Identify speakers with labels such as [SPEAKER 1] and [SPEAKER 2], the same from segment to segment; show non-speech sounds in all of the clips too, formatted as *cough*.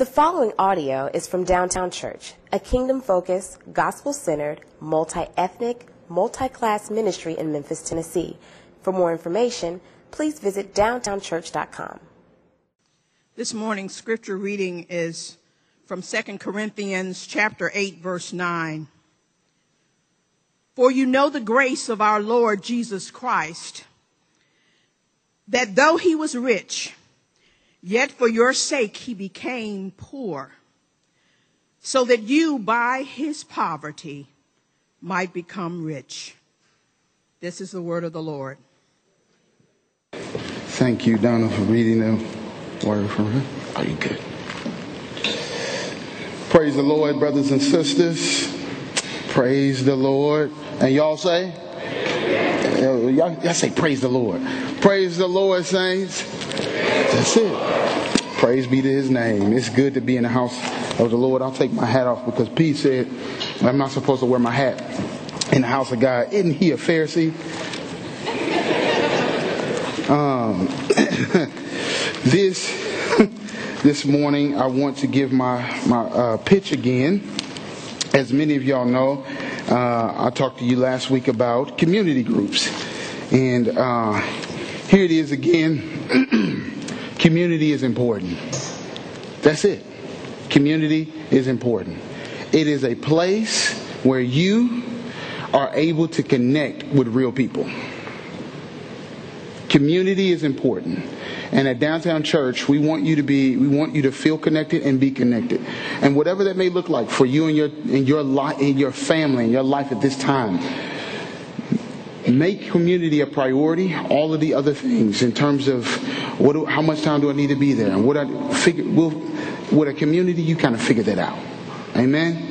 [SPEAKER 1] The following audio is from Downtown Church, a kingdom focused, gospel centered, multi ethnic, multi class ministry in Memphis, Tennessee. For more information, please visit downtownchurch.com.
[SPEAKER 2] This morning's scripture reading is from 2 Corinthians chapter 8 verse 9. For you know the grace of our Lord Jesus Christ, that though he was rich, Yet for your sake he became poor, so that you by his poverty might become rich. This is the word of the Lord.
[SPEAKER 3] Thank you, Donna, for reading the word for her. Are you good? Praise the Lord, brothers and sisters. Praise the Lord. And y'all say? Y'all, y'all say, Praise the Lord. Praise the Lord, saints. That's it. Praise be to his name. It's good to be in the house of the Lord. I'll take my hat off because Pete said I'm not supposed to wear my hat in the house of God. Isn't he a Pharisee? Um, *coughs* this *laughs* this morning, I want to give my my uh, pitch again. As many of y'all know, uh, I talked to you last week about community groups, and uh, here it is again. *clears throat* Community is important. That's it. Community is important. It is a place where you are able to connect with real people. Community is important. And at Downtown Church, we want you to be, we want you to feel connected and be connected. And whatever that may look like for you and your, in your life, in your family, and your life at this time, make community a priority. All of the other things in terms of what do, how much time do I need to be there? And what I figure, will, with a community, you kind of figure that out. Amen.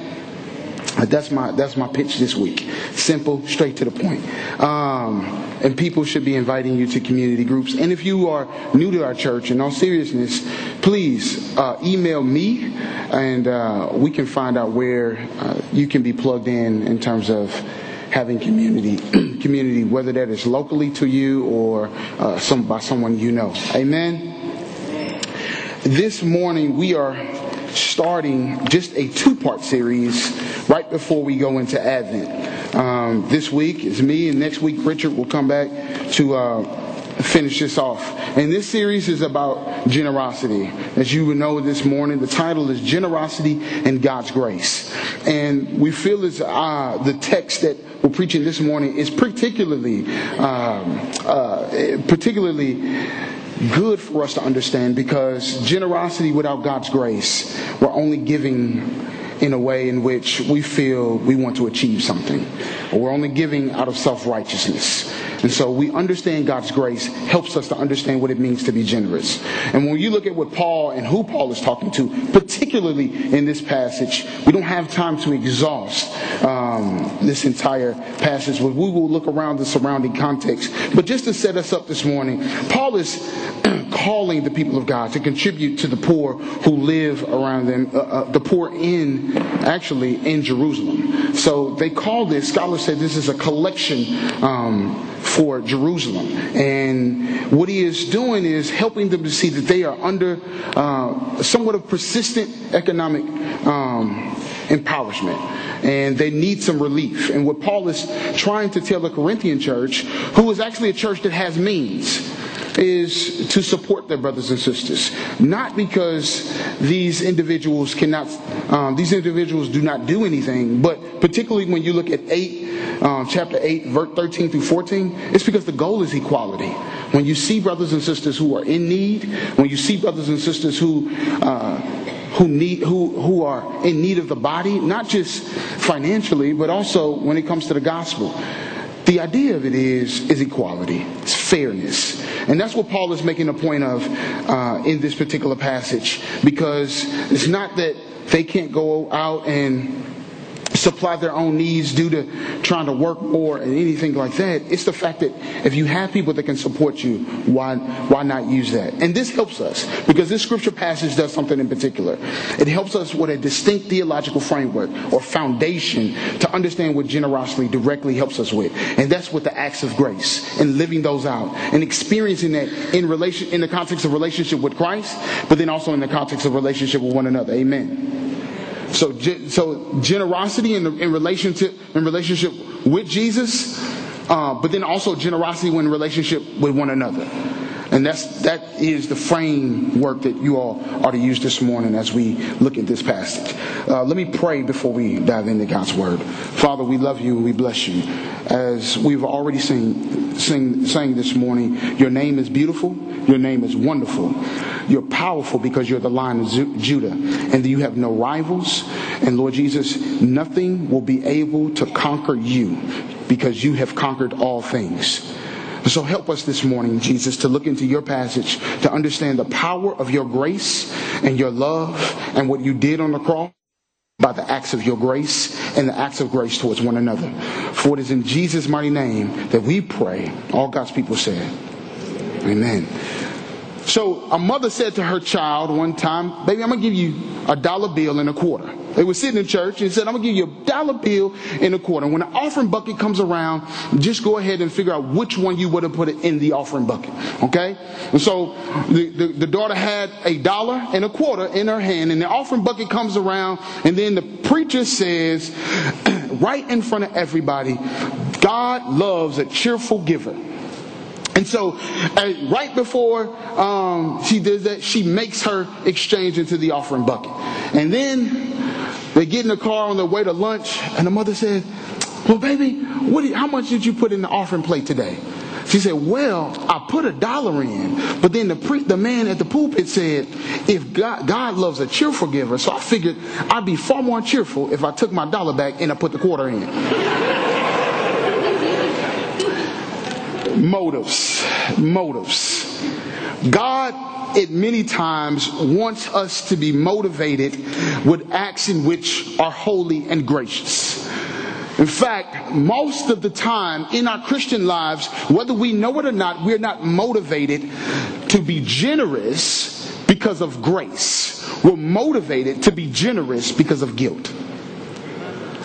[SPEAKER 3] That's my that's my pitch this week. Simple, straight to the point. Um, and people should be inviting you to community groups. And if you are new to our church, in all seriousness, please uh, email me, and uh, we can find out where uh, you can be plugged in in terms of having community, *clears throat* community, whether that is locally to you or uh, some by someone you know. Amen. This morning we are starting just a two-part series right before we go into Advent. Um, this week is me, and next week Richard will come back to. Uh, finish this off. And this series is about generosity. As you would know this morning, the title is Generosity and God's Grace. And we feel as uh, the text that we're preaching this morning is particularly, um, uh, particularly good for us to understand because generosity without God's grace, we're only giving in a way in which we feel we want to achieve something, we're only giving out of self righteousness. And so we understand God's grace helps us to understand what it means to be generous. And when you look at what Paul and who Paul is talking to, particularly in this passage, we don't have time to exhaust um, this entire passage, but we will look around the surrounding context. But just to set us up this morning, Paul is *clears throat* calling the people of God to contribute to the poor who live around them, uh, uh, the poor in, actually, in Jerusalem. So they call this, scholars say this is a collection um, for Jerusalem. And what he is doing is helping them to see that they are under uh, somewhat of persistent economic um, impoverishment and they need some relief. And what Paul is trying to tell the Corinthian church, who is actually a church that has means, is to support their brothers and sisters. Not because these individuals cannot, um, these individuals do not do anything, but particularly when you look at 8, um, chapter 8, verse 13 through 14, it's because the goal is equality. When you see brothers and sisters who are in need, when you see brothers and sisters who, uh, who need who who are in need of the body, not just financially, but also when it comes to the gospel. The idea of it is is equality, it's fairness, and that's what Paul is making a point of uh, in this particular passage, because it's not that they can't go out and supply their own needs due to trying to work more and anything like that. It's the fact that if you have people that can support you, why why not use that? And this helps us because this scripture passage does something in particular. It helps us with a distinct theological framework or foundation to understand what generosity directly helps us with. And that's with the acts of grace and living those out and experiencing that in relation in the context of relationship with Christ, but then also in the context of relationship with one another. Amen. So, so generosity in, in relationship in relationship with Jesus, uh, but then also generosity when relationship with one another. And that's, that is the framework that you all are to use this morning as we look at this passage. Uh, let me pray before we dive into God's word. Father, we love you and we bless you. As we've already seen, sing, sang this morning, your name is beautiful. Your name is wonderful. You're powerful because you're the Lion of Judah and you have no rivals. And Lord Jesus, nothing will be able to conquer you because you have conquered all things. So help us this morning, Jesus, to look into your passage, to understand the power of your grace and your love and what you did on the cross by the acts of your grace and the acts of grace towards one another. For it is in Jesus' mighty name that we pray. All God's people said, Amen. So a mother said to her child one time, Baby, I'm going to give you a dollar bill and a quarter. They were sitting in church and said, I'm going to give you a dollar bill and a quarter. When the offering bucket comes around, just go ahead and figure out which one you would have put it in the offering bucket. Okay? And so the, the, the daughter had a dollar and a quarter in her hand, and the offering bucket comes around, and then the preacher says, *clears throat* right in front of everybody, God loves a cheerful giver. And so, uh, right before um, she does that, she makes her exchange into the offering bucket. And then they get in the car on their way to lunch, and the mother says, Well, baby, what how much did you put in the offering plate today? She said, Well, I put a dollar in. But then the, pre- the man at the pulpit said, If God, God loves a cheerful giver, so I figured I'd be far more cheerful if I took my dollar back and I put the quarter in. Motives. Motives. God, it many times wants us to be motivated with acts in which are holy and gracious. In fact, most of the time in our Christian lives, whether we know it or not, we're not motivated to be generous because of grace. We're motivated to be generous because of guilt.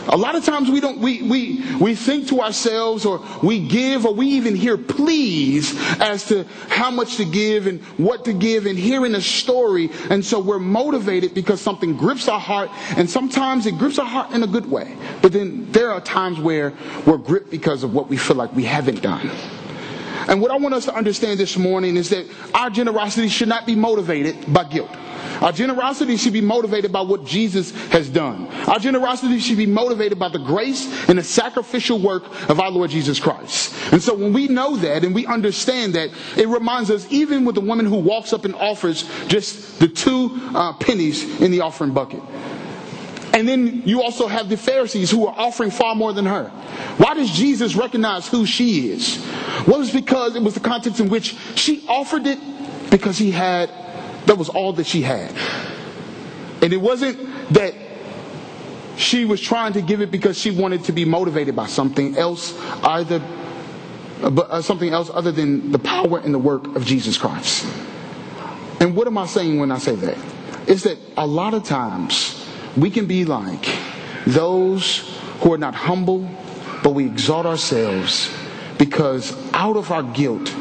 [SPEAKER 3] A lot of times we don't, we, we, we think to ourselves or we give or we even hear pleas as to how much to give and what to give and hearing a story. And so we're motivated because something grips our heart and sometimes it grips our heart in a good way. But then there are times where we're gripped because of what we feel like we haven't done. And what I want us to understand this morning is that our generosity should not be motivated by guilt. Our generosity should be motivated by what Jesus has done. Our generosity should be motivated by the grace and the sacrificial work of our Lord Jesus Christ. And so when we know that and we understand that, it reminds us, even with the woman who walks up and offers just the two uh, pennies in the offering bucket. And then you also have the Pharisees who are offering far more than her. Why does Jesus recognize who she is? Well, it's because it was the context in which she offered it because he had that was all that she had. And it wasn't that she was trying to give it because she wanted to be motivated by something else, either uh, something else other than the power and the work of Jesus Christ. And what am I saying when I say that? Is that a lot of times we can be like those who are not humble, but we exalt ourselves because out of our guilt,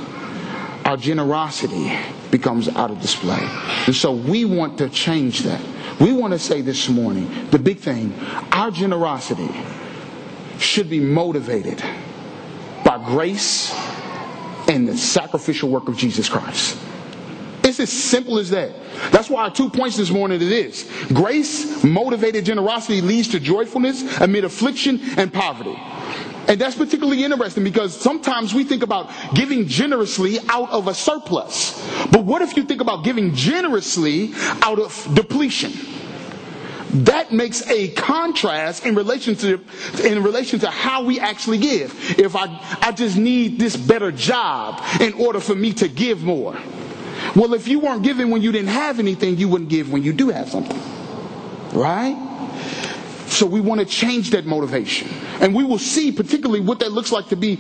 [SPEAKER 3] our generosity becomes out of display. And so we want to change that. We want to say this morning the big thing our generosity should be motivated by grace and the sacrificial work of Jesus Christ. It's as simple as that. That's why our two points this morning it is. Grace motivated generosity leads to joyfulness amid affliction and poverty. And that's particularly interesting because sometimes we think about giving generously out of a surplus. But what if you think about giving generously out of depletion? That makes a contrast in relation to in relation to how we actually give. If I I just need this better job in order for me to give more. Well, if you weren't giving when you didn't have anything, you wouldn't give when you do have something. Right? So we want to change that motivation. And we will see particularly what that looks like to be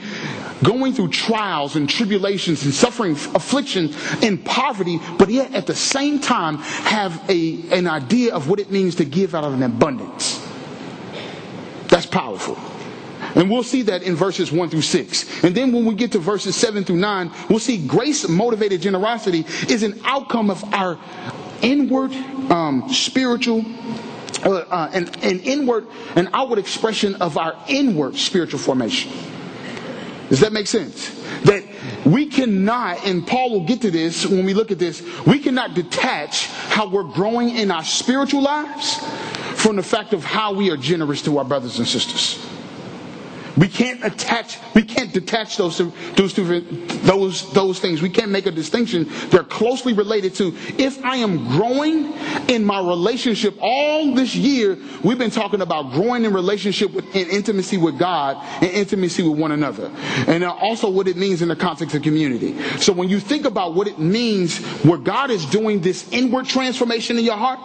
[SPEAKER 3] going through trials and tribulations and suffering affliction and poverty, but yet at the same time have a, an idea of what it means to give out of an abundance. That's powerful. And we'll see that in verses 1 through 6. And then when we get to verses 7 through 9, we'll see grace motivated generosity is an outcome of our inward um, spiritual uh, uh, an, an inward an outward expression of our inward spiritual formation. Does that make sense? That we cannot and paul will get to this when we look at this we cannot detach how we're growing in our spiritual lives from the fact of how we are generous to our brothers and sisters we can't attach, we can't detach those those those those things. We can't make a distinction. They're closely related to if I am growing in my relationship all this year, we've been talking about growing in relationship with in intimacy with God and intimacy with one another. And also what it means in the context of community. So when you think about what it means where God is doing this inward transformation in your heart,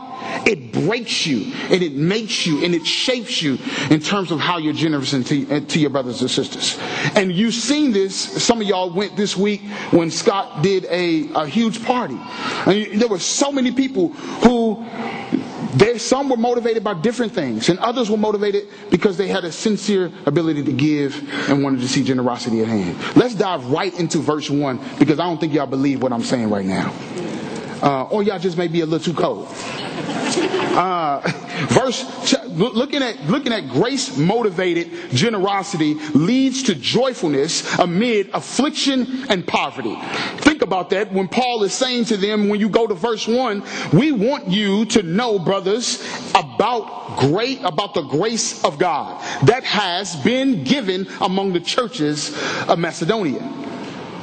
[SPEAKER 3] it breaks you and it makes you and it shapes you in terms of how you're generous to, to your brothers and sisters. And you've seen this. Some of y'all went this week when Scott did a, a huge party. And there were so many people who there, some were motivated by different things, and others were motivated because they had a sincere ability to give and wanted to see generosity at hand. Let's dive right into verse 1 because I don't think y'all believe what I'm saying right now. Uh, or y'all just may be a little too cold. Uh, verse looking at looking at grace motivated generosity leads to joyfulness amid affliction and poverty. Think about that when Paul is saying to them when you go to verse 1, we want you to know brothers about great about the grace of God that has been given among the churches of Macedonia.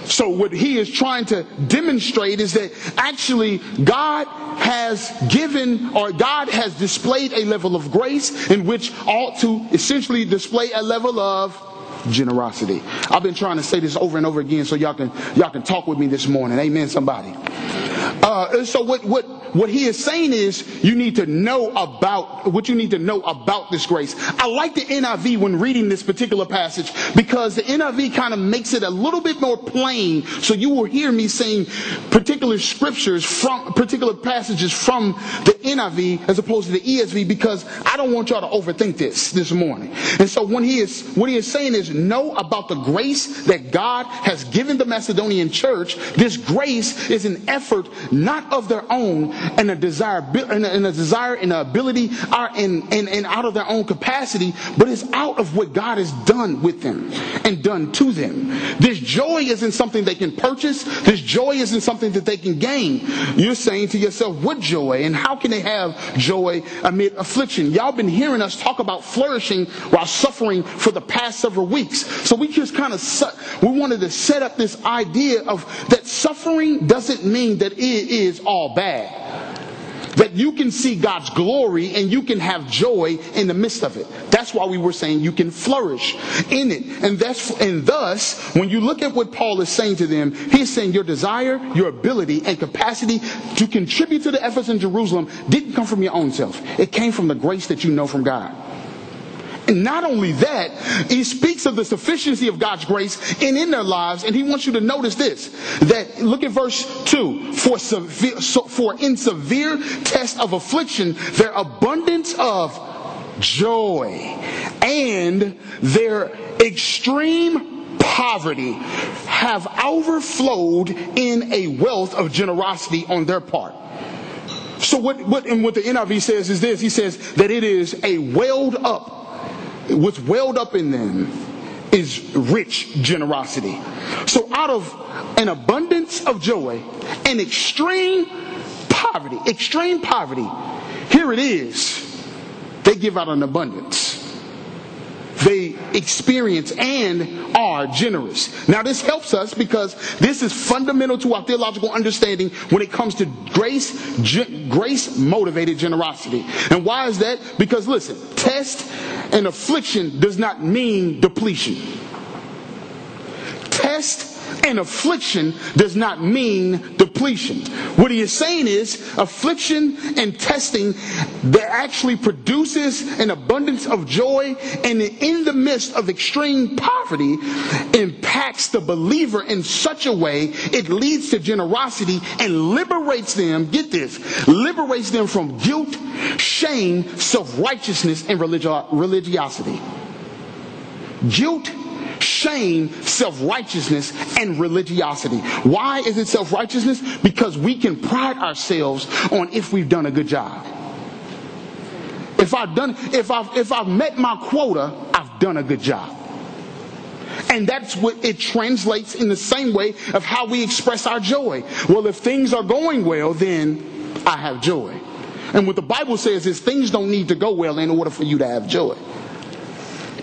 [SPEAKER 3] So what he is trying to demonstrate is that actually God has given or God has displayed a level of grace in which ought to essentially display a level of generosity. I've been trying to say this over and over again so y'all can y'all can talk with me this morning. Amen somebody. Uh, so what what what he is saying is you need to know about what you need to know about this grace. I like the NIV when reading this particular passage because the NIV kind of makes it a little bit more plain. So you will hear me saying particular scriptures from particular passages from the NIV as opposed to the ESV because I don't want y'all to overthink this this morning. And so when he is what he is saying is know about the grace that God has given the Macedonian church. This grace is an effort not of their own and a desire and a, desire and a ability are in, in out of their own capacity, but it's out of what God has done with them and done to them. This joy isn't something they can purchase. This joy isn't something that they can gain. You're saying to yourself, what joy and how can they have joy amid affliction? Y'all been hearing us talk about flourishing while suffering for the past several weeks. So we just kind of, we wanted to set up this idea of that suffering doesn't mean that it is all bad that you can see God's glory and you can have joy in the midst of it. That's why we were saying you can flourish in it. And that's, and thus, when you look at what Paul is saying to them, he's saying your desire, your ability, and capacity to contribute to the efforts in Jerusalem didn't come from your own self. It came from the grace that you know from God. And not only that, he speaks of the sufficiency of God's grace and in their lives. And he wants you to notice this, that look at verse two, for severe, for in severe test of affliction, their abundance of joy and their extreme poverty have overflowed in a wealth of generosity on their part. So what, what, and what the NIV says is this, he says that it is a welled up what's welled up in them is rich generosity. So out of an abundance of joy and extreme poverty, extreme poverty, here it is. They give out an abundance they experience and are generous. Now, this helps us because this is fundamental to our theological understanding when it comes to grace, ge- grace motivated generosity. And why is that? Because listen, test and affliction does not mean depletion. Test and affliction does not mean depletion. What he is saying is affliction and testing that actually produces an abundance of joy and in the midst of extreme poverty impacts the believer in such a way it leads to generosity and liberates them, get this, liberates them from guilt, shame, self-righteousness, and religiosity. Guilt, shame, self righteousness, and religiosity. Why is it self righteousness? Because we can pride ourselves on if we've done a good job. If I've done, if I've, if I've met my quota, I've done a good job. And that's what it translates in the same way of how we express our joy. Well, if things are going well, then I have joy. And what the Bible says is things don't need to go well in order for you to have joy.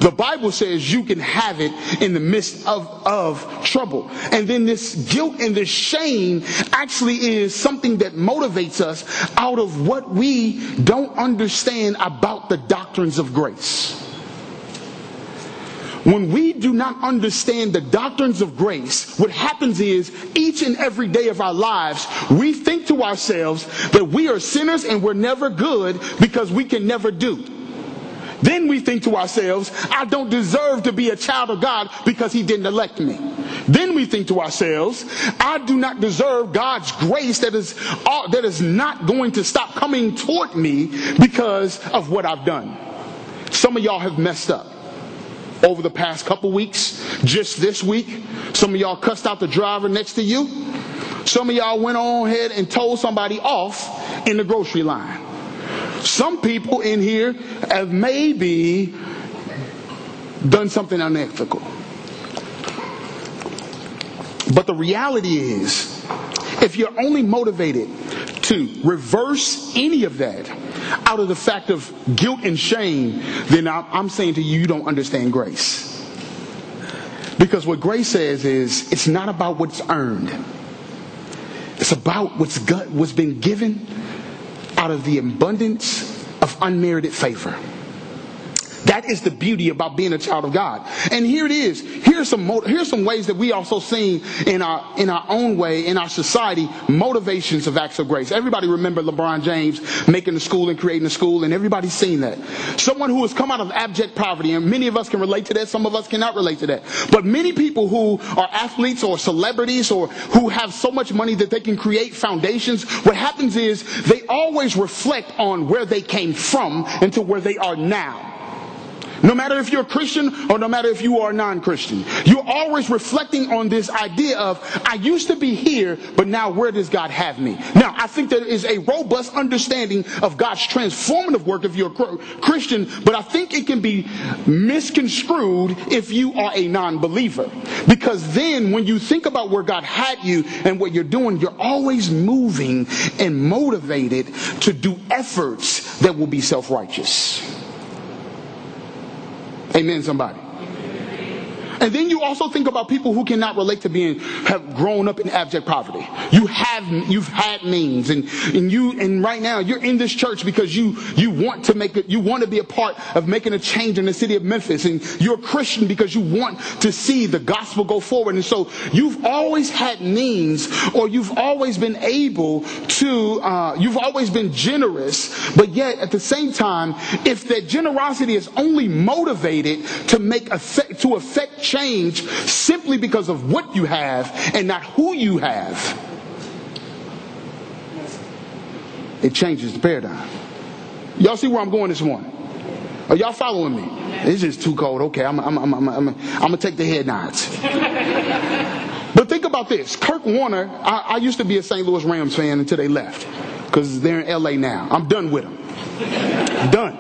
[SPEAKER 3] The Bible says you can have it in the midst of, of trouble. And then this guilt and this shame actually is something that motivates us out of what we don't understand about the doctrines of grace. When we do not understand the doctrines of grace, what happens is each and every day of our lives, we think to ourselves that we are sinners and we're never good because we can never do. Then we think to ourselves, I don't deserve to be a child of God because he didn't elect me. Then we think to ourselves, I do not deserve God's grace that is, uh, that is not going to stop coming toward me because of what I've done. Some of y'all have messed up over the past couple weeks, just this week. Some of y'all cussed out the driver next to you. Some of y'all went on ahead and told somebody off in the grocery line. Some people in here have maybe done something unethical. But the reality is, if you're only motivated to reverse any of that out of the fact of guilt and shame, then I'm saying to you, you don't understand grace. Because what grace says is, it's not about what's earned. It's about what's, got, what's been given out of the abundance of unmerited favor. That is the beauty about being a child of God. And here it is. Here's some here's some ways that we also see in our in our own way in our society motivations of acts of grace. Everybody remember LeBron James making the school and creating the school, and everybody's seen that. Someone who has come out of abject poverty, and many of us can relate to that. Some of us cannot relate to that. But many people who are athletes or celebrities or who have so much money that they can create foundations, what happens is they always reflect on where they came from and to where they are now. No matter if you're a Christian or no matter if you are a non-Christian. You're always reflecting on this idea of, I used to be here, but now where does God have me? Now, I think there is a robust understanding of God's transformative work if you're a Christian, but I think it can be misconstrued if you are a non-believer. Because then when you think about where God had you and what you're doing, you're always moving and motivated to do efforts that will be self-righteous. Amen, somebody. And then you also think about people who cannot relate to being have grown up in abject poverty. You have you've had means and, and you and right now you're in this church because you you want to make it you want to be a part of making a change in the city of Memphis and you're a Christian because you want to see the gospel go forward. And so you've always had means or you've always been able to uh, you've always been generous, but yet at the same time, if that generosity is only motivated to make effect to affect change simply because of what you have and not who you have, it changes the paradigm. Y'all see where I'm going this morning? Are y'all following me? It's just too cold. Okay, I'm, I'm, I'm, I'm, gonna take the head nods. *laughs* but think about this. Kurt Warner, I, I used to be a St. Louis Rams fan until they left because they're in LA now. I'm done with them. done.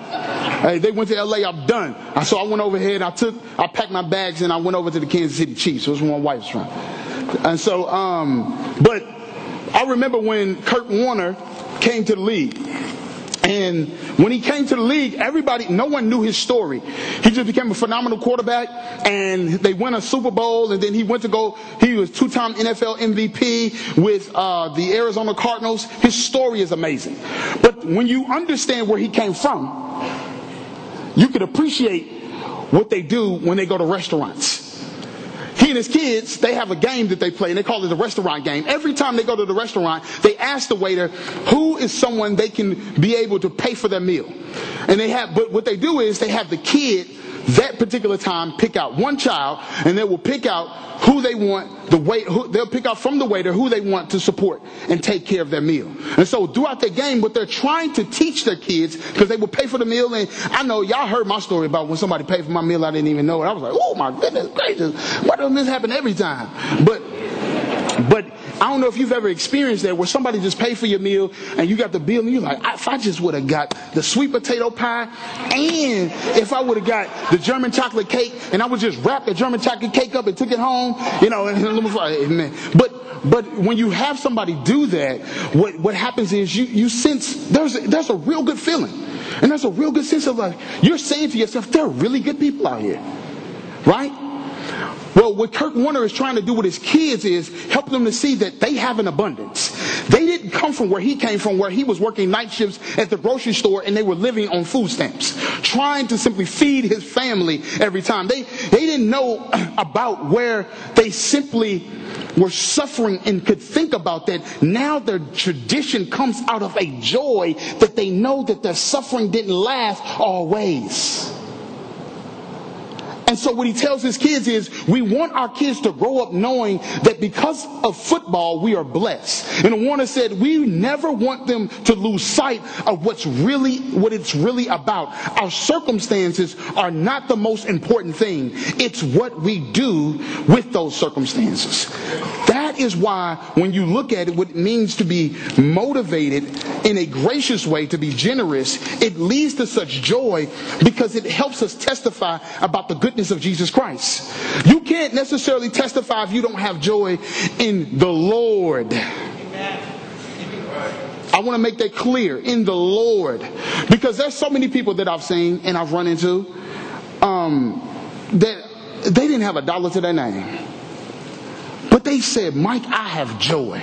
[SPEAKER 3] Hey, they went to LA, I'm done. I, So I went over here and I took, I packed my bags and I went over to the Kansas City Chiefs. That's where my wife's from. And so, um, but I remember when Kurt Warner came to the league. And when he came to the league, everybody, no one knew his story. He just became a phenomenal quarterback and they won a Super Bowl and then he went to go, he was two-time NFL MVP with uh, the Arizona Cardinals. His story is amazing. But when you understand where he came from, you can appreciate what they do when they go to restaurants. he and his kids, they have a game that they play, and they call it the restaurant game. Every time they go to the restaurant, they ask the waiter who is someone they can be able to pay for their meal. And they have, but what they do is they have the kid that particular time pick out one child, and they will pick out who they want the wait. Who, they'll pick out from the waiter who they want to support and take care of their meal. And so throughout the game, what they're trying to teach their kids, because they will pay for the meal, and I know y'all heard my story about when somebody paid for my meal, I didn't even know it. I was like, oh my goodness gracious, why doesn't this happen every time? But but I don't know if you've ever experienced that where somebody just paid for your meal and you got the bill and you're like, if I just would have got the sweet potato pie and if I would have got the German chocolate cake and I would just wrap the German chocolate cake up and took it home, you know, and, but but when you have somebody do that, what, what happens is you, you sense there's a, there's a real good feeling. And there's a real good sense of like, you're saying to yourself, there are really good people out here. Right? Well, what Kurt Warner is trying to do with his kids is help them to see that they have an abundance. They didn't come from where he came from, where he was working night shifts at the grocery store and they were living on food stamps, trying to simply feed his family every time. They, they didn't know *clears throat* about where they simply were suffering and could think about that. Now their tradition comes out of a joy that they know that their suffering didn't last always. And so what he tells his kids is we want our kids to grow up knowing that because of football, we are blessed. And Warner said we never want them to lose sight of what's really, what it's really about. Our circumstances are not the most important thing. It's what we do with those circumstances. That is why when you look at it, what it means to be motivated in a gracious way, to be generous, it leads to such joy because it helps us testify about the goodness of Jesus Christ. You can't necessarily testify if you don't have joy in the Lord. I want to make that clear in the Lord because there's so many people that I've seen and I've run into um, that they didn't have a dollar to their name. But they said, Mike, I have joy.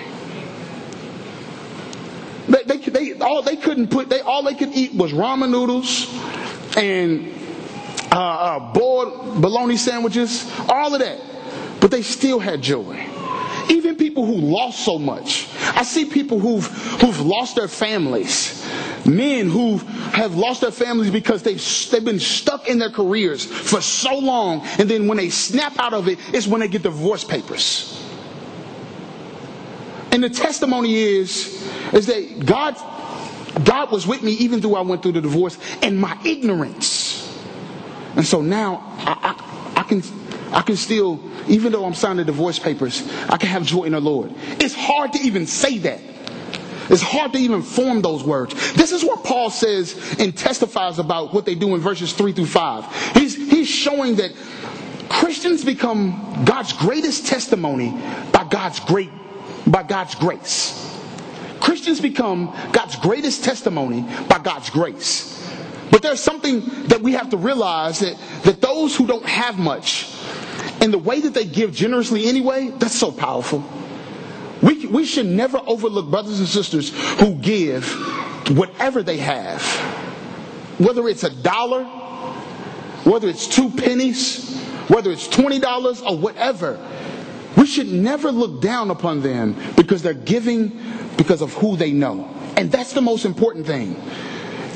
[SPEAKER 3] They, all they couldn't put, they, all they could eat was ramen noodles and uh, uh, boiled bologna sandwiches, all of that. But they still had joy. Even people who lost so much. I see people who've, who've lost their families. Men who have lost their families because they've, they've been stuck in their careers for so long. And then when they snap out of it, it's when they get divorce papers. And the testimony is, is that God, God was with me even though I went through the divorce and my ignorance. And so now I, I, I can I can still, even though I'm signing divorce papers, I can have joy in the Lord. It's hard to even say that. It's hard to even form those words. This is what Paul says and testifies about what they do in verses 3 through 5. He's, he's showing that Christians become God's greatest testimony by God's great by God's grace. Christians become God's greatest testimony by God's grace. But there's something that we have to realize that, that those who don't have much and the way that they give generously anyway, that's so powerful. We, we should never overlook brothers and sisters who give whatever they have. Whether it's a dollar, whether it's two pennies, whether it's $20 or whatever. We should never look down upon them because they're giving because of who they know. And that's the most important thing.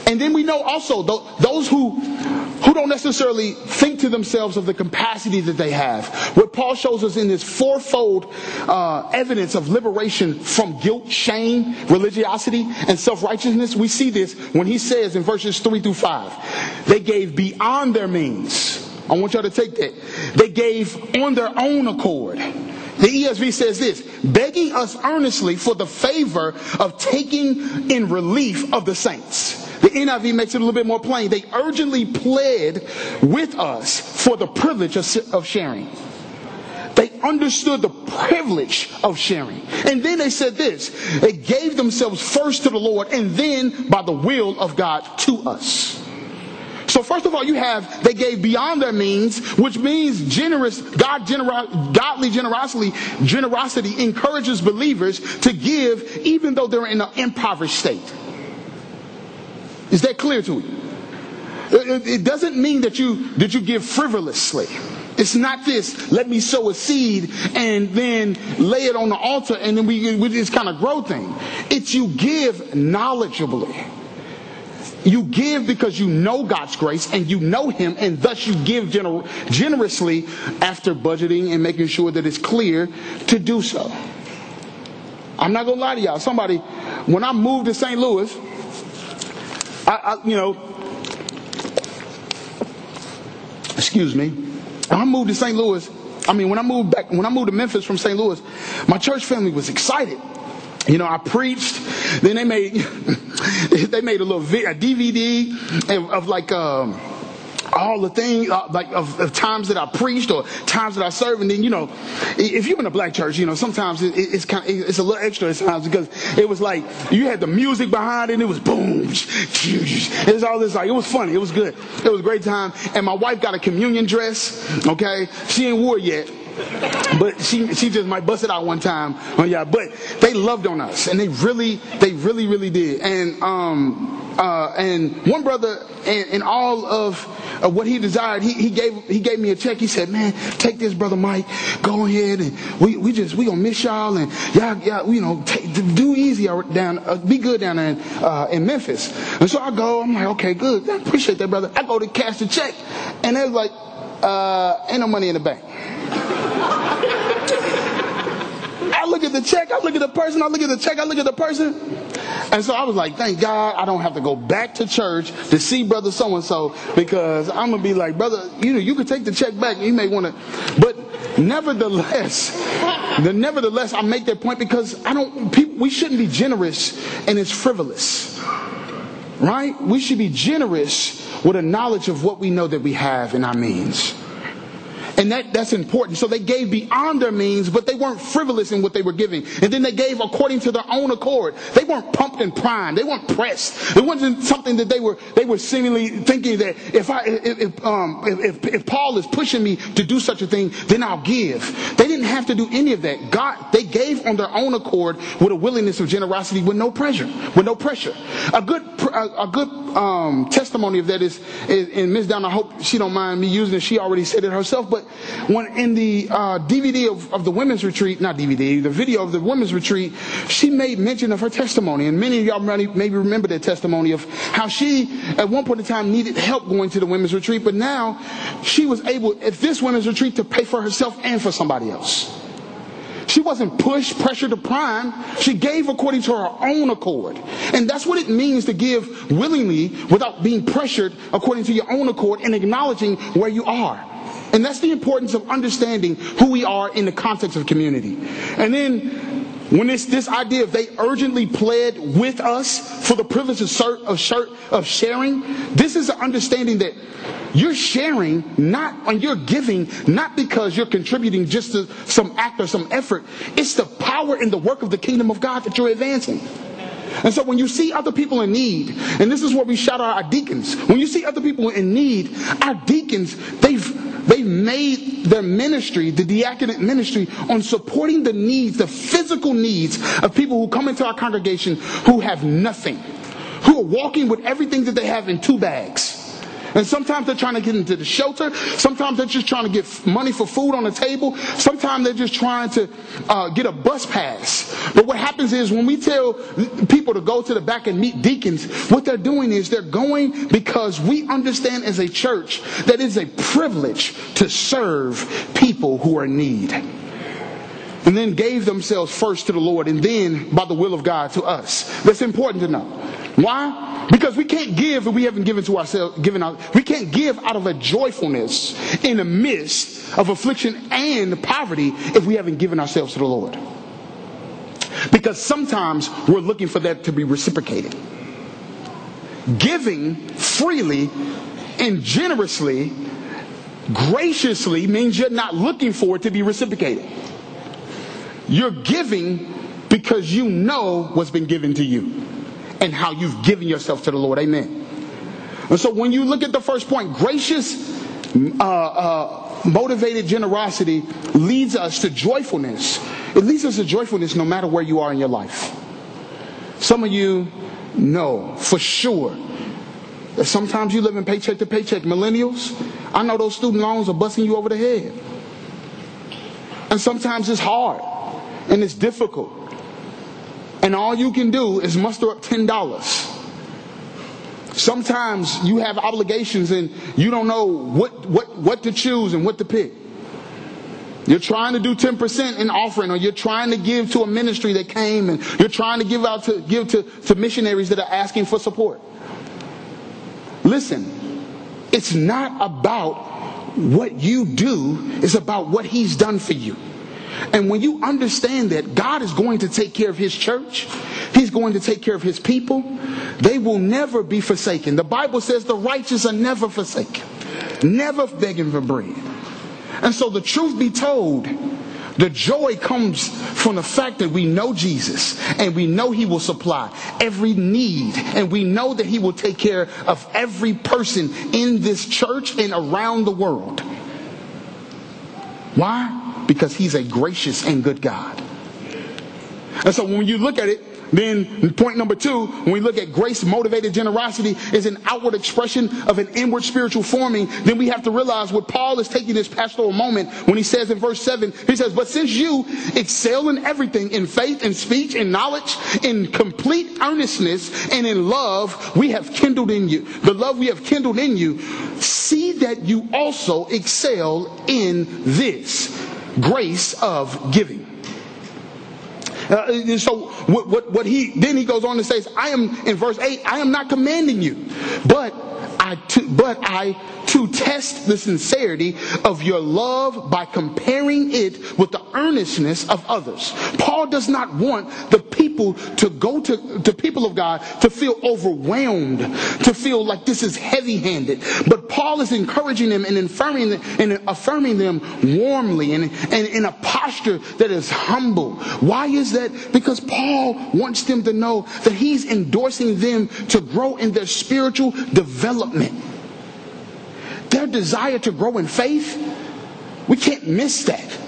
[SPEAKER 3] And then we know also those who, who don't necessarily think to themselves of the capacity that they have. What Paul shows us in this fourfold uh, evidence of liberation from guilt, shame, religiosity, and self-righteousness, we see this when he says in verses 3 through 5, they gave beyond their means. I want y'all to take that. They gave on their own accord. The ESV says this, begging us earnestly for the favor of taking in relief of the saints. The NIV makes it a little bit more plain. They urgently pled with us for the privilege of, sharing. They understood the privilege of sharing. And then they said this they gave themselves first to the Lord and then by the will of God to us. So first of all, you have they gave beyond their means, which means generous, God godly generosity, generosity encourages believers to give even though they're in an impoverished state. Is that clear to you? It, doesn't mean that you that you give frivolously. It's not this, let me sow a seed and then lay it on the altar and then we, we just kind of grow thing. It's you give knowledgeably. You give because you know God's grace and you know Him, and thus you give gener- generously after budgeting and making sure that it's clear to do so. I'm not gonna lie to y'all. Somebody, when I moved to St. Louis, I, I you know, excuse me, when I moved to St. Louis. I mean, when I moved back, when I moved to Memphis from St. Louis, my church family was excited. You know, I preached. Then they made *laughs* they made a little vi- a DVD of, of like um, all the things uh, like of, of, times that I preached or times that I served. And then you know, if you're in a black church, you know sometimes it, it's kind of, it's a little extra at times because it was like you had the music behind it. and It was boom, *laughs* it was all this like it was funny. It was good. It was a great time. And my wife got a communion dress. Okay, she ain't wore it yet. But she she just might bust it out one time on y'all. But they loved on us, and they really they really really did. And um uh and one brother and, in all of, of what he desired, he, he gave he gave me a check. He said, "Man, take this, brother Mike. Go ahead, and we we just we gonna miss y'all, and y'all y'all you know do easy down, uh, be good down in, uh, in Memphis." And so I go. I'm like, "Okay, good. I appreciate that, brother." I go to cash the check, and they're like, uh, "Ain't no money in the bank." I look at the check, I look at the person, I look at the check, I look at the person. And so I was like, thank God I don't have to go back to church to see brother so and so because I'm to be like, brother, you know, you could take the check back. You may want to, but nevertheless, the nevertheless, I make that point because I don't, people, we shouldn't be generous and it's frivolous. Right? We should be generous with a knowledge of what we know that we have in our means. And that, that's important. So they gave beyond their means, but they weren't frivolous in what they were giving. And then they gave according to their own accord. They weren't pumped and primed. They weren't pressed. It wasn't something that they were, they were seemingly thinking that if I, if, if, um, if, if Paul is pushing me to do such a thing, then I'll give. They didn't have to do any of that. God, they gave on their own accord with a willingness of generosity with no pressure, with no pressure. A good, a, a good, um, testimony of that is, is and Ms. Down, I hope she don't mind me using it. She already said it herself, but when in the uh, DVD of, of the women's retreat, not DVD, the video of the women's retreat, she made mention of her testimony. And many of y'all maybe remember that testimony of how she, at one point in time, needed help going to the women's retreat, but now she was able, at this women's retreat, to pay for herself and for somebody else. She wasn't pushed, pressured to prime. She gave according to her own accord. And that's what it means to give willingly without being pressured according to your own accord and acknowledging where you are. And that's the importance of understanding who we are in the context of community. And then when it's this idea of they urgently pled with us for the privilege of, of, of sharing, this is an understanding that you're sharing not and you're giving not because you're contributing just to some act or some effort. It's the power in the work of the kingdom of God that you're advancing. And so when you see other people in need, and this is where we shout out our deacons, when you see other people in need, our deacons, they've They've made their ministry, the diaconate ministry, on supporting the needs, the physical needs of people who come into our congregation who have nothing, who are walking with everything that they have in two bags. And sometimes they're trying to get into the shelter. Sometimes they're just trying to get money for food on the table. Sometimes they're just trying to uh, get a bus pass. But what happens is when we tell people to go to the back and meet deacons, what they're doing is they're going because we understand as a church that it's a privilege to serve people who are in need and then gave themselves first to the Lord and then by the will of God to us. That's important to know. Why? Because we can't give if we haven't given to ourselves, given out. We can't give out of a joyfulness in the midst of affliction and poverty if we haven't given ourselves to the Lord. Because sometimes we're looking for that to be reciprocated. Giving freely and generously, graciously means you're not looking for it to be reciprocated. You're giving because you know what's been given to you and how you've given yourself to the Lord. Amen. And so when you look at the first point, gracious, uh, uh, motivated generosity leads us to joyfulness. It leads us to joyfulness no matter where you are in your life. Some of you know for sure that sometimes you live in paycheck to paycheck. Millennials, I know those student loans are busting you over the head. And sometimes it's hard and it's difficult. And all you can do is muster up $10. Sometimes you have obligations and you don't know what, what, what to choose and what to pick. You're trying to do 10% in offering, or you're trying to give to a ministry that came, and you're trying to give out to give to, to missionaries that are asking for support. Listen, it's not about what you do, it's about what He's done for you. And when you understand that God is going to take care of His church, He's going to take care of His people, they will never be forsaken. The Bible says the righteous are never forsaken, never begging for bread. And so the truth be told, the joy comes from the fact that we know Jesus and we know He will supply every need and we know that He will take care of every person in this church and around the world. Why? Because He's a gracious and good God. And so when you look at it, then point number two, when we look at grace motivated generosity is an outward expression of an inward spiritual forming, then we have to realize what Paul is taking this pastoral moment when he says in verse seven, he says, but since you excel in everything, in faith, in speech, in knowledge, in complete earnestness, and in love, we have kindled in you. The love we have kindled in you, see that you also excel in this grace of giving. Uh, so what, what, what he then he goes on to say, is, I am in verse eight. I am not commanding you, but I to, but I to test the sincerity of your love by comparing it with the earnestness of others. Paul does not want the people to go to the people of God to feel overwhelmed, to feel like this is heavy handed. But Paul is encouraging them and affirming them, and affirming them warmly and, and in a posture that is humble. Why is that? Because Paul wants them to know that he's endorsing them to grow in their spiritual development their desire to grow in faith, we can't miss that.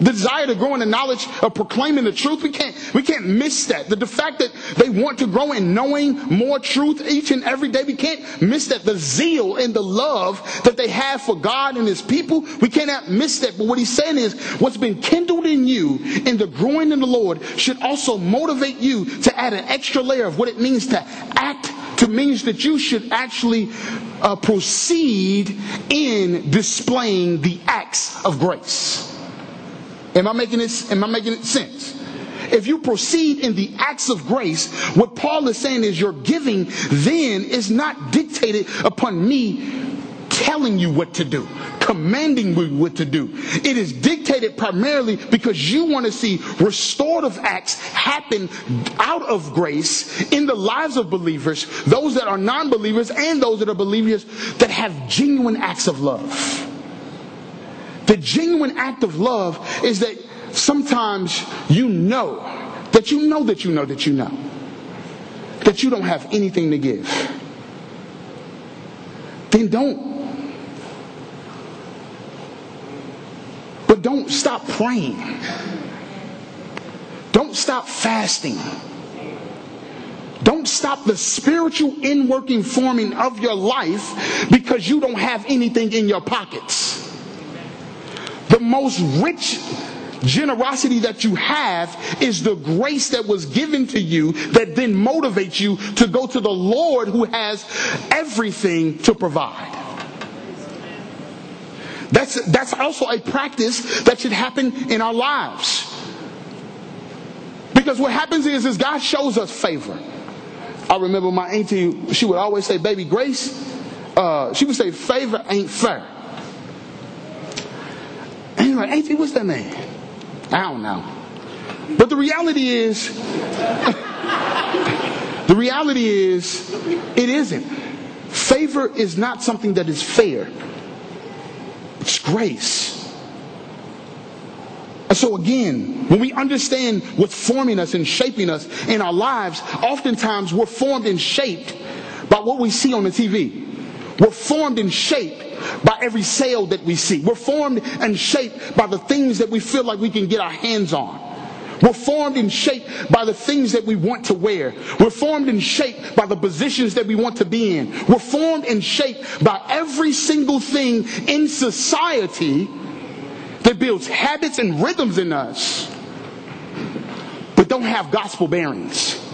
[SPEAKER 3] The desire to grow in the knowledge of proclaiming the truth, we can't, we can't miss that. The, the fact that they want to grow in knowing more truth each and every day, we can't miss that. The zeal and the love that they have for God and His people, we cannot miss that. But what He's saying is, what's been kindled in you in the growing in the Lord should also motivate you to add an extra layer of what it means to act to means that you should actually uh, proceed in displaying the acts of grace. Am I making this? Am I making it sense? If you proceed in the acts of grace, what Paul is saying is your giving then is not dictated upon me telling you what to do, commanding you what to do. It is dictated primarily because you want to see restorative acts happen out of grace in the lives of believers, those that are non believers and those that are believers that have genuine acts of love. The genuine act of love is that sometimes you know that you know that you know that you know that you don't have anything to give. Then don't But don't stop praying. Don't stop fasting. Don't stop the spiritual inworking forming of your life because you don't have anything in your pockets. The most rich generosity that you have is the grace that was given to you that then motivates you to go to the Lord who has everything to provide. That's, that's also a practice that should happen in our lives. Because what happens is, is God shows us favor. I remember my auntie, she would always say, baby Grace, uh, she would say, favor ain't fair. And you're like, auntie, what's that name? I don't know. But the reality is, *laughs* the reality is, it isn't. Favor is not something that is fair. It's grace. And so again, when we understand what's forming us and shaping us in our lives, oftentimes we're formed and shaped by what we see on the TV. We're formed and shaped by every sale that we see. We're formed and shaped by the things that we feel like we can get our hands on. We're formed and shaped by the things that we want to wear. We're formed and shaped by the positions that we want to be in. We're formed and shaped by every single thing in society that builds habits and rhythms in us, but don't have gospel bearings.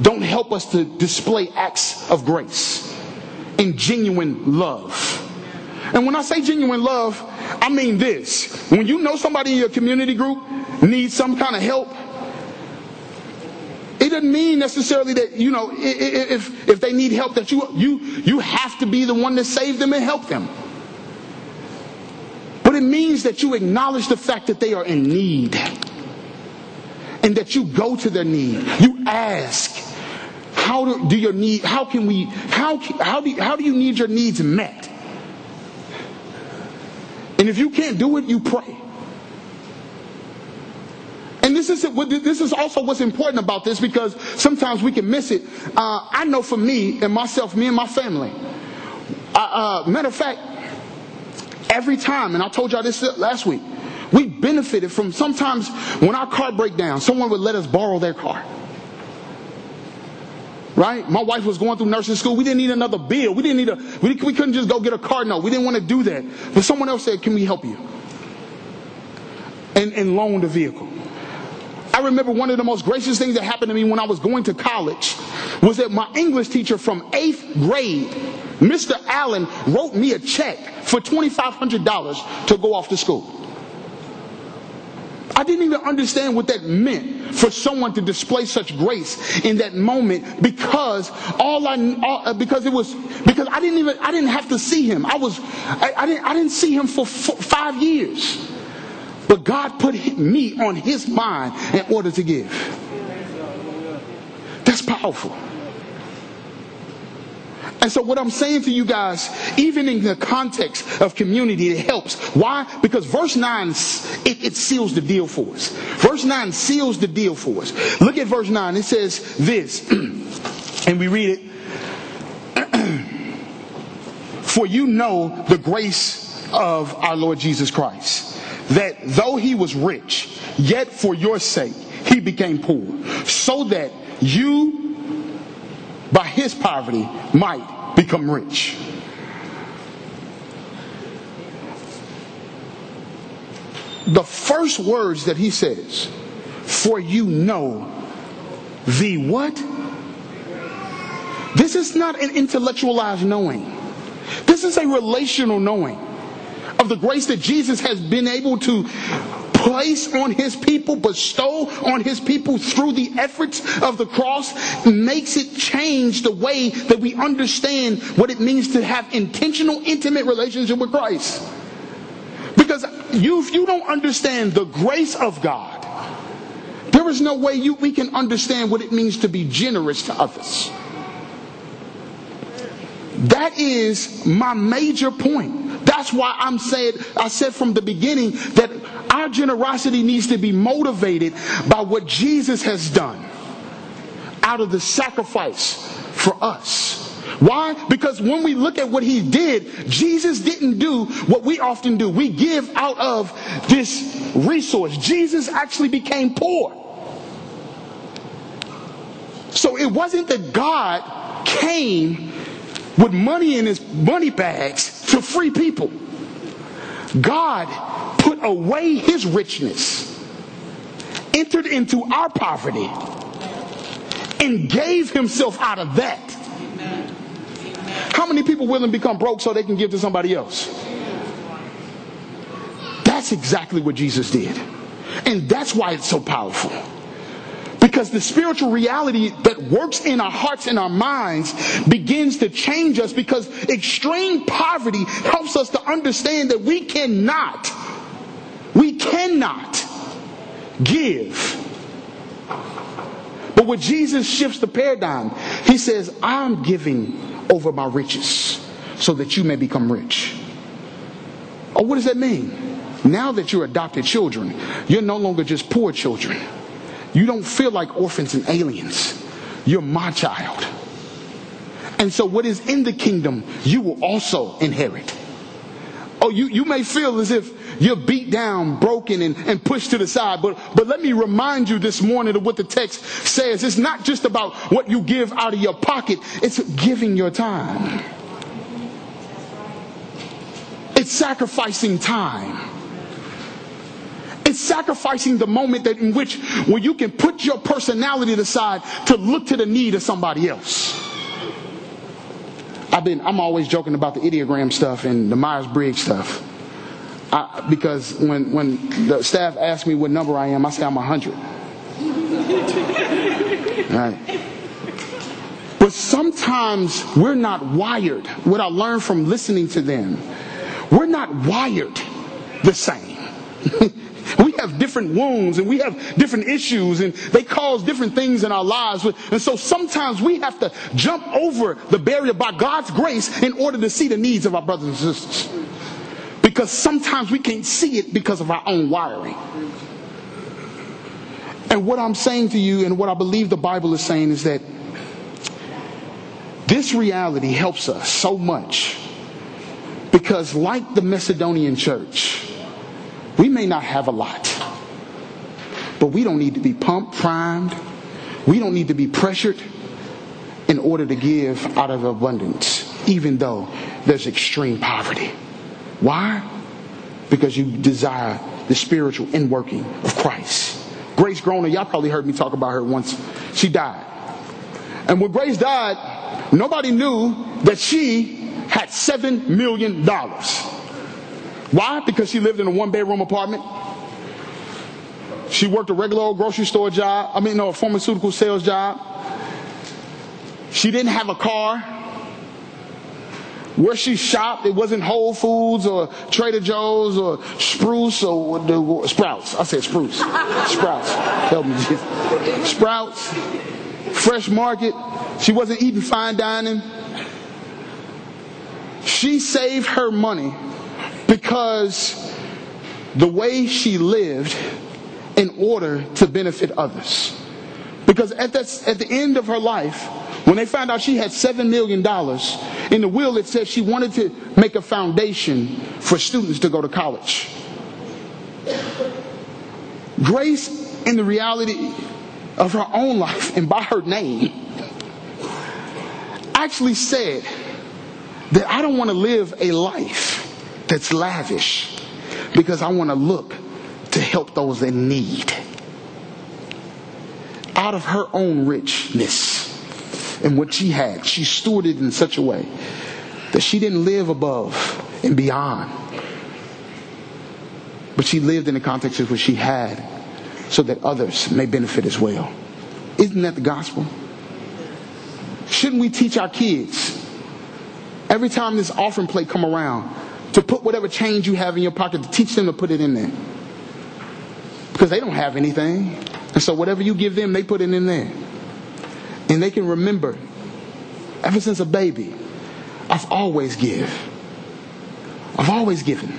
[SPEAKER 3] Don't help us to display acts of grace and genuine love. And when I say genuine love, I mean this. When you know somebody in your community group needs some kind of help, it doesn't mean necessarily that you know if if they need help that you you you have to be the one to save them and help them. But it means that you acknowledge the fact that they are in need and that you go to their need. You ask, how do, do your need? How can we? How how do how do you need your needs met? And if you can't do it, you pray. And this is this is also what's important about this because sometimes we can miss it. Uh, I know for me and myself, me and my family. Uh, uh, matter of fact, every time, and I told y'all this last week, we benefited from sometimes when our car break down, someone would let us borrow their car. Right? My wife was going through nursing school. We didn't need another bill. We didn't need a, we, we couldn't just go get a car note. We didn't want to do that. But someone else said, can we help you? And, and loaned a vehicle. I remember one of the most gracious things that happened to me when I was going to college was that my English teacher from eighth grade, Mr. Allen, wrote me a check for $2,500 to go off to school. I didn't even understand what that meant for someone to display such grace in that moment because all I all, uh, because it was because I didn't even I didn't have to see him. I was I, I didn't I didn't see him for five years, but God put me on His mind in order to give. That's powerful. And so, what I'm saying to you guys, even in the context of community, it helps. Why? Because verse 9, it, it, seals the deal for us. Verse 9 seals the deal for us. Look at verse 9. It says this, *clears throat* and we read it *clears throat* For you know the grace of our Lord Jesus Christ, that though he was rich, yet for your sake he became poor, so that you by his poverty might become rich. The first words that he says, for you know the what? This is not an intellectualized knowing. This is a relational knowing of the grace that Jesus has been able to place on his people, bestow on his people through the efforts of the cross, makes it change the way that we understand what it means to have intentional, intimate relationship with Christ. Because you, if you don't understand the grace of God, there is no way you, we can understand what it means to be generous to others. That is my major point. That's why I'm saying, I said from the beginning that our generosity needs to be motivated by what Jesus has done out of the sacrifice for us. Why? Because when we look at what he did, Jesus didn't do what we often do. We give out of this resource. Jesus actually became poor. So it wasn't that God came with money in his money bags to free people. God put away his richness, entered into our poverty, and gave himself out of that. How many people willing to become broke so they can give to somebody else? That's exactly what Jesus did. And that's why it's so powerful. Because the spiritual reality that works in our hearts and our minds begins to change us because extreme poverty helps us to understand that we cannot we cannot give. But when Jesus shifts the paradigm, he says, I'm giving over my riches so that you may become rich. Oh, what does that mean? Now that you're adopted children, you're no longer just poor children. You don't feel like orphans and aliens. You're my child. And so what is in the kingdom, you will also inherit. Oh, you, you may feel as if you're beat down, broken, and, and pushed to the side. But, but let me remind you this morning of what the text says. It's not just about what you give out of your pocket, it's giving your time. It's sacrificing time. It's sacrificing the moment that in which when you can put your personality aside to look to the need of somebody else. I've been I'm always joking about the Enneagram stuff and the Myers Briggs stuff. I, because when when the staff asks me what number I am, I say I'm hundred. right. But sometimes we're not wired. What I learned from listening to them, we're not wired the same. *laughs* have different wounds and we have different issues and they cause different things in our lives. And so sometimes we have to jump over the barrier by God's grace in order to see the needs of our brothers and sisters. Because sometimes we can't see it because of our own wiring. And what I'm saying to you and what I believe the Bible is saying is that this reality helps us so much because, like the Macedonian church, may not have a lot, but we don't need to be pumped, primed. We don't need to be pressured in order to give out of abundance, even though there's extreme poverty. Why? Because you desire the spiritual inworking of Christ. Grace Groner, y'all probably heard me talk about her once. She died. And when Grace died, nobody knew that she had seven million dollars. Why? Because she lived in a one bedroom apartment. She worked a regular old grocery store job. I mean, no, a pharmaceutical sales job. She didn't have a car. Where she shopped, it wasn't Whole Foods or Trader Joe's or Spruce or the Sprouts. I said Spruce. *laughs* Sprouts. Help me, Jesus. Sprouts. Fresh Market. She wasn't eating fine dining. She saved her money because the way she lived in order to benefit others. Because at, at the end of her life, when they found out she had $7 million, in the will it said she wanted to make a foundation for students to go to college. Grace, in the reality of her own life and by her name, actually said that I don't want to live a life that's lavish because I want to look to help those in need. Out of her own richness and what she had, she stewarded in such a way that she didn't live above and beyond. But she lived in the context of what she had so that others may benefit as well. Isn't that the gospel? Shouldn't we teach our kids every time this offering plate come around to put whatever change you have in your pocket to teach them to put it in there. Because they don't have anything. And so whatever you give them, they put it in there. And they can remember, ever since a baby, I've always give. I've always given.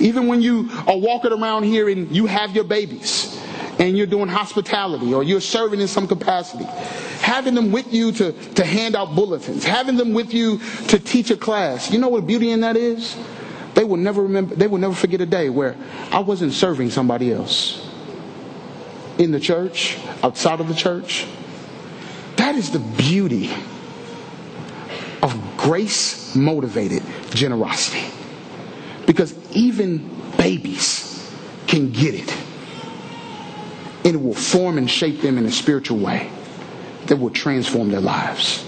[SPEAKER 3] Even when you are walking around here and you have your babies and you're doing hospitality or you're serving in some capacity, having them with you to, to hand out bulletins, having them with you to teach a class. You know what beauty in that is? They will never remember, they will never forget a day where I wasn't serving somebody else. In the church, outside of the church. That is the beauty of grace motivated generosity. Because even babies can get it. And it will form and shape them in a spiritual way that will transform their lives.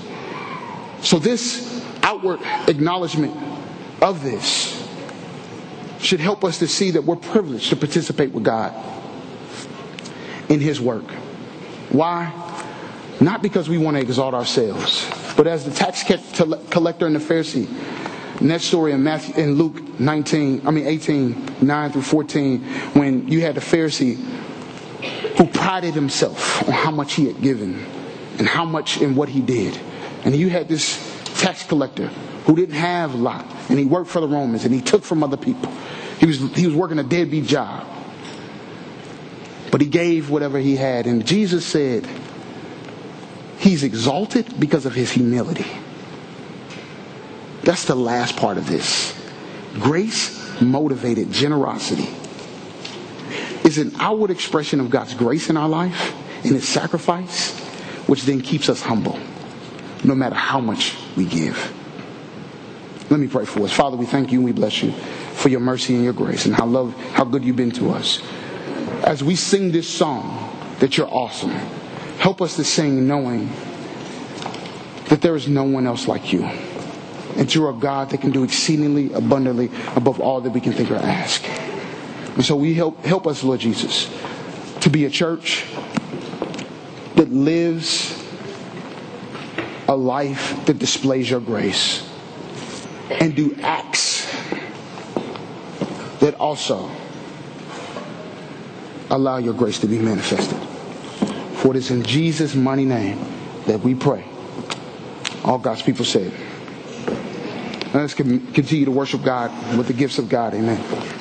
[SPEAKER 3] So, this outward acknowledgement of this should help us to see that we're privileged to participate with God in His work. Why? Not because we want to exalt ourselves, but as the tax collector and the Pharisee, in that story in Matthew in Luke 19, I mean 18, 9 through 14, when you had the Pharisee who prided himself on how much he had given and how much and what he did. And you had this tax collector who didn't have a lot, and he worked for the Romans, and he took from other people. He was, he was working a deadbeat job. But he gave whatever he had. And Jesus said, He's exalted because of his humility. That's the last part of this. Grace motivated generosity is an outward expression of God's grace in our life and his sacrifice, which then keeps us humble, no matter how much we give. Let me pray for us. Father, we thank you and we bless you for your mercy and your grace and how love, how good you've been to us. As we sing this song, that you're awesome. Help us to sing knowing that there is no one else like you. And you're a God that can do exceedingly abundantly above all that we can think or ask. And so we help help us, Lord Jesus, to be a church that lives a life that displays your grace and do acts that also allow your grace to be manifested. For it is in Jesus' mighty name that we pray. All God's people say it. Let's continue to worship God with the gifts of God. Amen.